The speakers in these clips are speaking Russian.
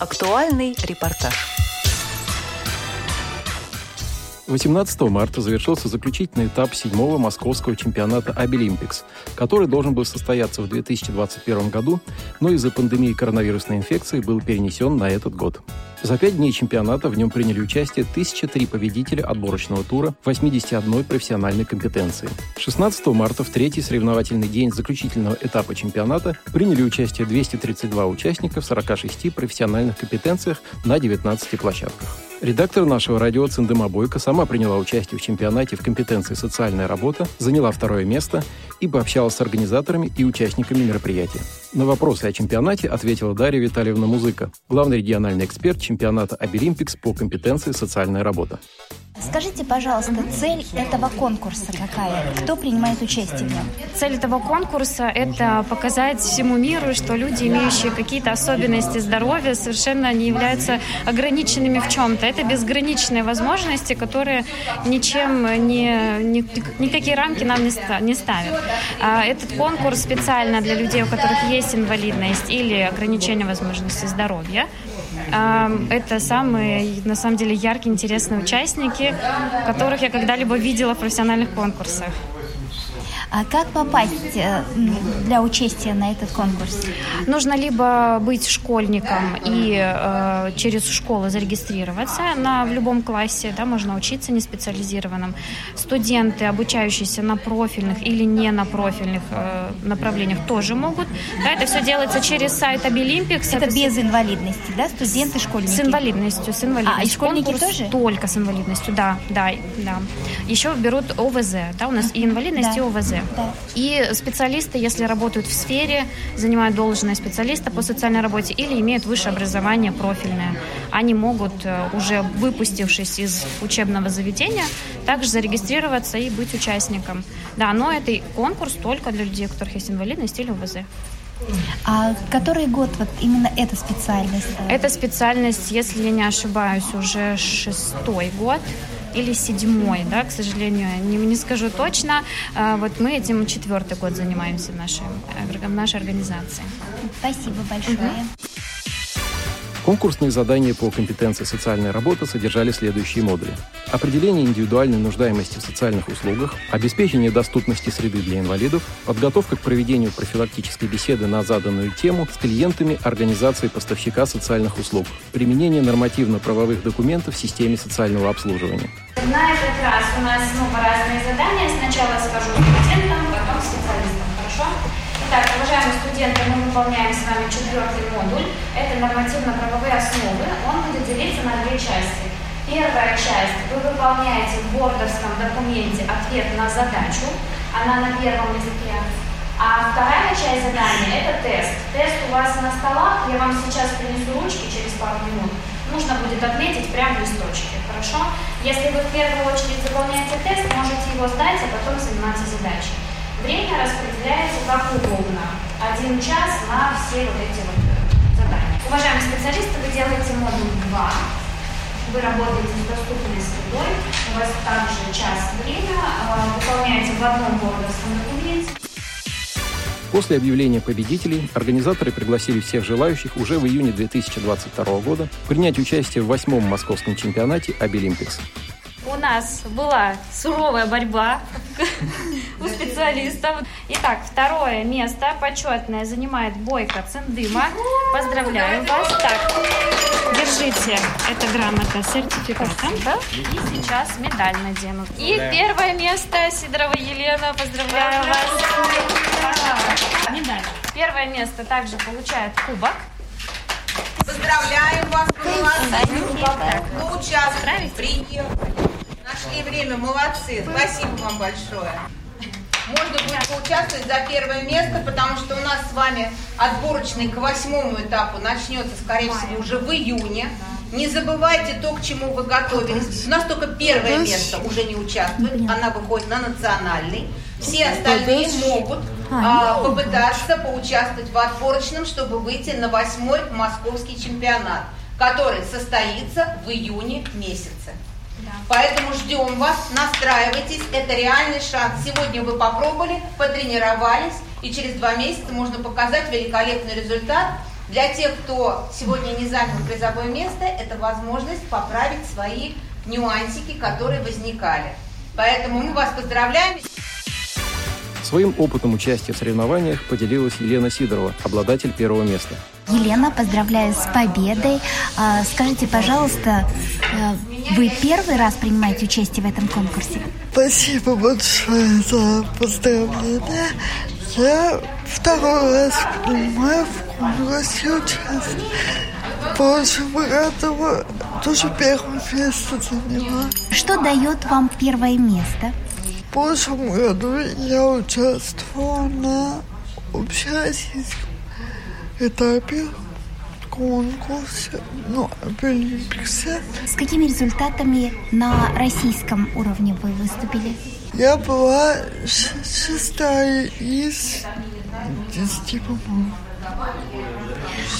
Актуальный репортаж. 18 марта завершился заключительный этап седьмого московского чемпионата Обилимпикс, который должен был состояться в 2021 году, но из-за пандемии коронавирусной инфекции был перенесен на этот год. За пять дней чемпионата в нем приняли участие 1003 победителя отборочного тура 81 профессиональной компетенции. 16 марта в третий соревновательный день заключительного этапа чемпионата приняли участие 232 участника в 46 профессиональных компетенциях на 19 площадках. Редактор нашего радио Циндема Бойко сама приняла участие в чемпионате в компетенции «Социальная работа», заняла второе место и пообщалась с организаторами и участниками мероприятия. На вопросы о чемпионате ответила Дарья Витальевна Музыка, главный региональный эксперт чемпионата Обилимпикс по компетенции «Социальная работа». Скажите, пожалуйста, цель этого конкурса какая? Кто принимает участие в нем? Цель этого конкурса – это показать всему миру, что люди, имеющие какие-то особенности здоровья, совершенно не являются ограниченными в чем-то. Это безграничные возможности, которые ничем не, ни, никакие рамки нам не ставят. А этот конкурс специально для людей, у которых есть инвалидность или ограничение возможности здоровья. Это самые, на самом деле, яркие, интересные участники, которых я когда-либо видела в профессиональных конкурсах. А как попасть э, для участия на этот конкурс? Нужно либо быть школьником и э, через школу зарегистрироваться на, в любом классе, да, можно учиться не специализированным. Студенты, обучающиеся на профильных или не на профильных э, направлениях, тоже могут. Да, это все делается через сайт Абилимпикс. Это, это без инвалидности, да, студенты, школьники? С инвалидностью, с инвалидностью. А, и школьники Конкурс тоже? Только с инвалидностью, да, да, да. Еще берут ОВЗ, да, у нас и инвалидность, да. и ОВЗ. Да. И специалисты, если работают в сфере, занимают должность специалиста по социальной работе или имеют высшее образование профильное, они могут, э, уже выпустившись из учебного заведения, также зарегистрироваться и быть участником. Да, но это конкурс только для людей, у которых есть инвалидность или УВЗ. А который год вот именно эта специальность? Эта специальность, если я не ошибаюсь, уже шестой год или седьмой, да, к сожалению, не, не скажу точно. А, вот мы этим четвертый год занимаемся в нашей, в нашей организации. Спасибо большое. Угу. Конкурсные задания по компетенции социальной работы содержали следующие модули. Определение индивидуальной нуждаемости в социальных услугах, обеспечение доступности среды для инвалидов, подготовка к проведению профилактической беседы на заданную тему с клиентами организации поставщика социальных услуг, применение нормативно-правовых документов в системе социального обслуживания. На этот раз у нас снова разные задания. Сначала скажу студентам, потом специалистам. Хорошо? Итак, уважаемые студенты, мы выполняем с вами четвертый модуль. Это нормативно-правовые основы. Он будет делиться на две части. Первая часть. Вы выполняете в бордовском документе ответ на задачу. Она на первом языке. А вторая часть задания – это тест. Тест у вас на столах. Я вам сейчас принесу ручки через пару минут. Нужно будет отметить прямо в листочке. Хорошо? Если вы в первую очередь заполняете тест, можете его сдать, а потом заниматься задачей. Время распределяется как удобно. Один час на все вот эти вот задания. Уважаемые специалисты, вы делаете модуль 2. Вы работаете с доступной средой. У вас также час время. А, выполняете в одном бордовском документе. После объявления победителей организаторы пригласили всех желающих уже в июне 2022 года принять участие в восьмом московском чемпионате Обилимпикс у нас была суровая борьба у специалистов. Итак, второе место почетное занимает Бойко Цендыма. Поздравляю вас. Так, держите, это грамота сертификатом. И сейчас медаль надену. И первое место Сидорова Елена. Поздравляю вас. Медаль. Первое место также получает кубок. Поздравляем вас, молодцы. Ну, участвовали, приехали. Нашли время, молодцы. Спасибо вам большое. Можно будет поучаствовать за первое место, потому что у нас с вами отборочный к восьмому этапу начнется, скорее всего, уже в июне. Не забывайте то, к чему вы готовились. У нас только первое место уже не участвует, она выходит на национальный. Все остальные могут а, попытаться поучаствовать в отборочном, чтобы выйти на восьмой московский чемпионат, который состоится в июне месяце. Поэтому ждем вас, настраивайтесь, это реальный шанс. Сегодня вы попробовали, потренировались, и через два месяца можно показать великолепный результат Для тех, кто сегодня не занял призовое место, это возможность поправить свои нюансики, которые возникали. Поэтому мы вас поздравляем. Своим опытом участия в соревнованиях поделилась Елена Сидорова, обладатель первого места. Елена, поздравляю с победой. А, скажите, пожалуйста, э, вы первый раз принимаете участие в этом конкурсе? Спасибо большое за поздравления. Я второй раз принимаю в конкурсе участие. В прошлом году тоже первое место заняла. Что дает вам первое место? В прошлом году я участвовала на общероссийском этапе конкурсе, ну, Олимпиксе. С какими результатами на российском уровне вы выступили? Я была шестая из десяти, по-моему.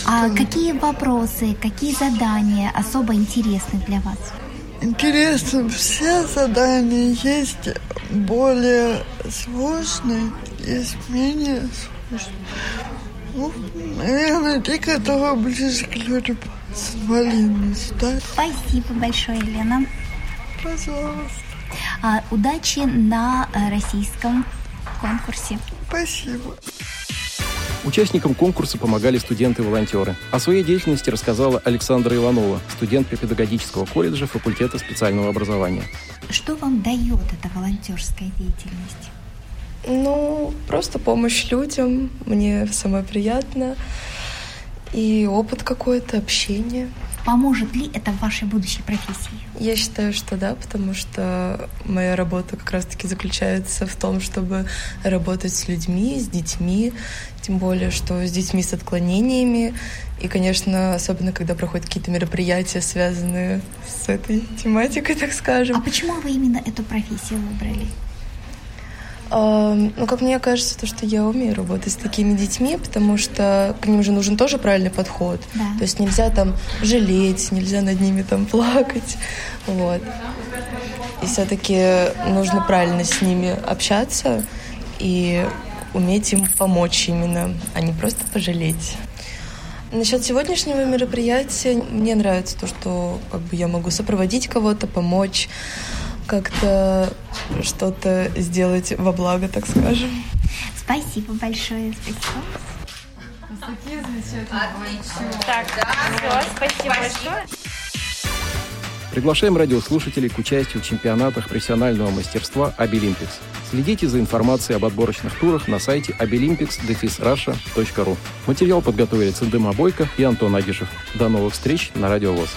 А какие вопросы, какие задания особо интересны для вас? Интересно, все задания есть более сложные, есть менее сложные. Ну, наверное, те, которые ближе к людям с инвалидностью, да? Спасибо большое, Елена. Пожалуйста. А, удачи на э, российском конкурсе. Спасибо. Участникам конкурса помогали студенты-волонтеры. О своей деятельности рассказала Александра Иванова, студентка педагогического колледжа факультета специального образования. Что вам дает эта волонтерская деятельность? Ну, просто помощь людям, мне самое приятно. И опыт какой-то, общение. Поможет ли это в вашей будущей профессии? Я считаю, что да, потому что моя работа как раз-таки заключается в том, чтобы работать с людьми, с детьми, тем более, что с детьми с отклонениями. И, конечно, особенно, когда проходят какие-то мероприятия, связанные с этой тематикой, так скажем. А почему вы именно эту профессию выбрали? Ну, как мне кажется, то, что я умею работать с такими детьми, потому что к ним же нужен тоже правильный подход. Да. То есть нельзя там жалеть, нельзя над ними там плакать. Вот. И все-таки нужно правильно с ними общаться и уметь им помочь именно, а не просто пожалеть. Насчет сегодняшнего мероприятия мне нравится то, что как бы я могу сопроводить кого-то, помочь как-то что-то сделать во благо, так скажем. Спасибо большое. Спасибо. Так, все, спасибо большое. Приглашаем радиослушателей к участию в чемпионатах профессионального мастерства «Обилимпикс». Следите за информацией об отборочных турах на сайте abilimpics.ru. Материал подготовили Циндыма Бойко и Антон Агишев. До новых встреч на Радио ВОЗ.